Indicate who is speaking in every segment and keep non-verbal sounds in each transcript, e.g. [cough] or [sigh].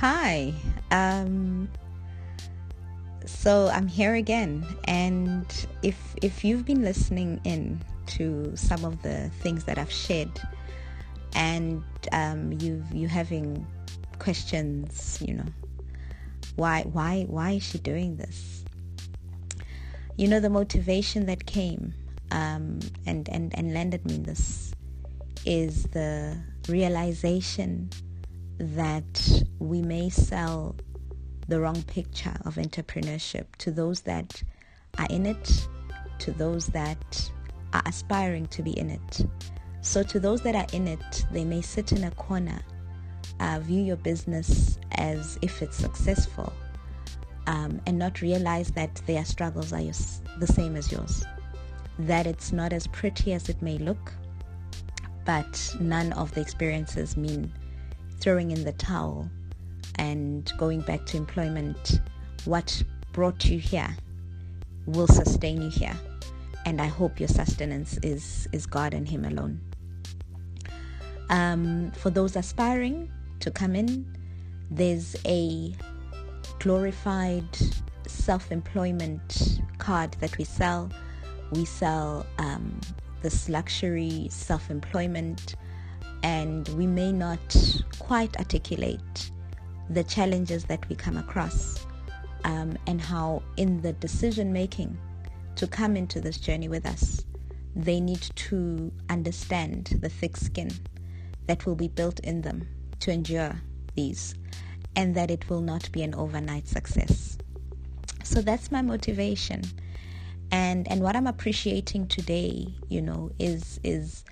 Speaker 1: Hi. Um, so I'm here again, and if if you've been listening in to some of the things that I've shared, and um, you you having questions, you know, why why why is she doing this? You know, the motivation that came um, and and and landed me in this is the realization that we may sell the wrong picture of entrepreneurship to those that are in it, to those that are aspiring to be in it. So, to those that are in it, they may sit in a corner, uh, view your business as if it's successful, um, and not realize that their struggles are the same as yours. That it's not as pretty as it may look, but none of the experiences mean throwing in the towel and going back to employment, what brought you here will sustain you here. And I hope your sustenance is, is God and Him alone. Um, for those aspiring to come in, there's a glorified self employment card that we sell. We sell um, this luxury self employment and we may not quite articulate the challenges that we come across um, and how in the decision making to come into this journey with us they need to understand the thick skin that will be built in them to endure these and that it will not be an overnight success. So that's my motivation. And and what i'm appreciating today you know is is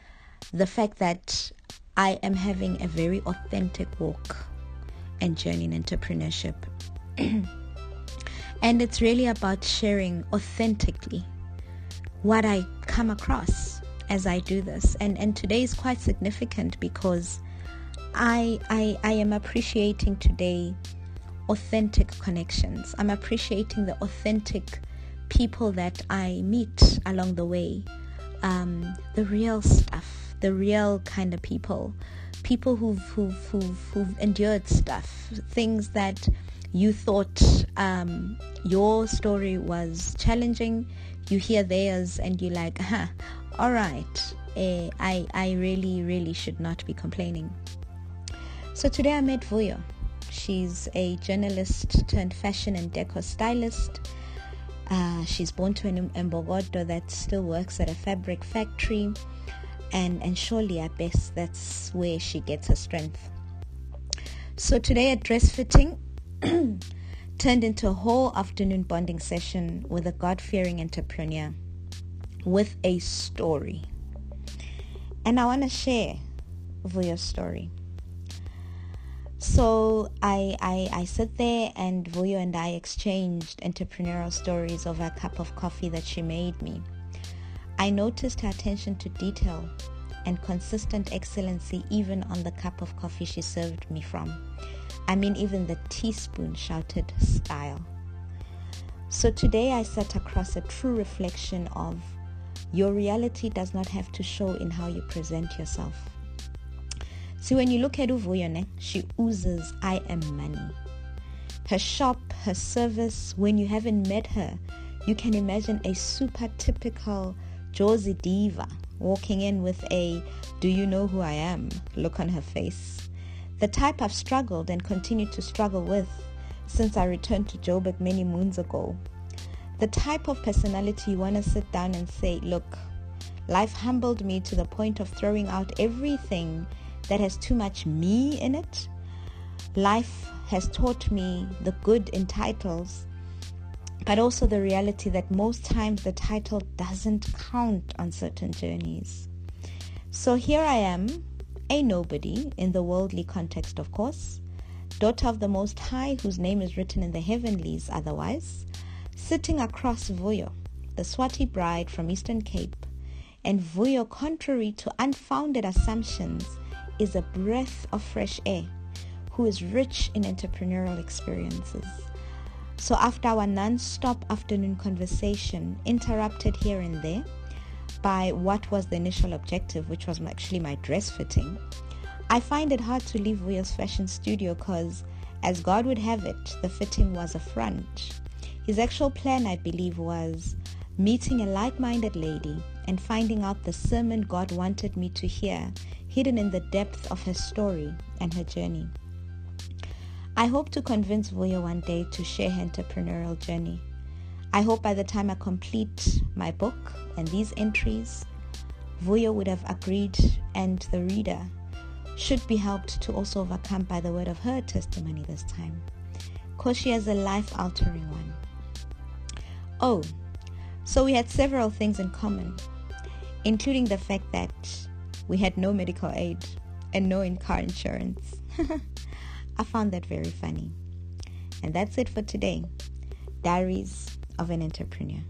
Speaker 1: the fact that I am having a very authentic walk and journey in entrepreneurship. [clears throat] and it's really about sharing authentically what I come across as I do this. And and today is quite significant because I I I am appreciating today authentic connections. I'm appreciating the authentic people that I meet along the way. Um, the real stuff the real kind of people, people who've who've who've, who've endured stuff, things that you thought um, your story was challenging. You hear theirs and you're like, huh, all right, eh, I I really really should not be complaining. So today I met Vuyo. She's a journalist turned fashion and decor stylist. Uh, she's born to an Mbokodo that still works at a fabric factory and and surely at best that's where she gets her strength. So today at dress fitting [clears throat] turned into a whole afternoon bonding session with a god-fearing entrepreneur with a story. And i want to share Vuyo's story. So I, I I sit there and Vuyo and I exchanged entrepreneurial stories over a cup of coffee that she made me. I noticed her attention to detail and consistent excellency even on the cup of coffee she served me from. I mean, even the teaspoon shouted style. So today I sat across a true reflection of your reality does not have to show in how you present yourself. See, when you look at Uvuyone, she oozes I am money. Her shop, her service, when you haven't met her, you can imagine a super typical Jozi Diva walking in with a do you know who I am look on her face. The type I've struggled and continue to struggle with since I returned to Joburg many moons ago. The type of personality you want to sit down and say, look, life humbled me to the point of throwing out everything that has too much me in it. Life has taught me the good in titles but also the reality that most times the title doesn't count on certain journeys. So here I am, a nobody in the worldly context, of course, daughter of the Most High, whose name is written in the heavenlies otherwise, sitting across Vuyo, the Swati bride from Eastern Cape. And Vuyo, contrary to unfounded assumptions, is a breath of fresh air who is rich in entrepreneurial experiences. So, after our non stop afternoon conversation, interrupted here and there by what was the initial objective, which was actually my dress fitting, I find it hard to leave Vuyo's fashion studio because As God would have it, the fitting was a front. His actual plan, I believe, was meeting a like minded lady and finding out the sermon God wanted me to hear, hidden in the depth of her story and her journey. I hope to convince Vuyo one day to share her entrepreneurial journey. I hope by the time I complete my book and these entries, Vuyo would have agreed and the reader should be helped to also overcome by the word of her testimony this time. Because she has a life altering one. Oh, so we had several things in common, including the fact that we had no medical aid and no car insurance. [laughs] I found that very funny. And that's it for today. Diaries of an Entrepreneur.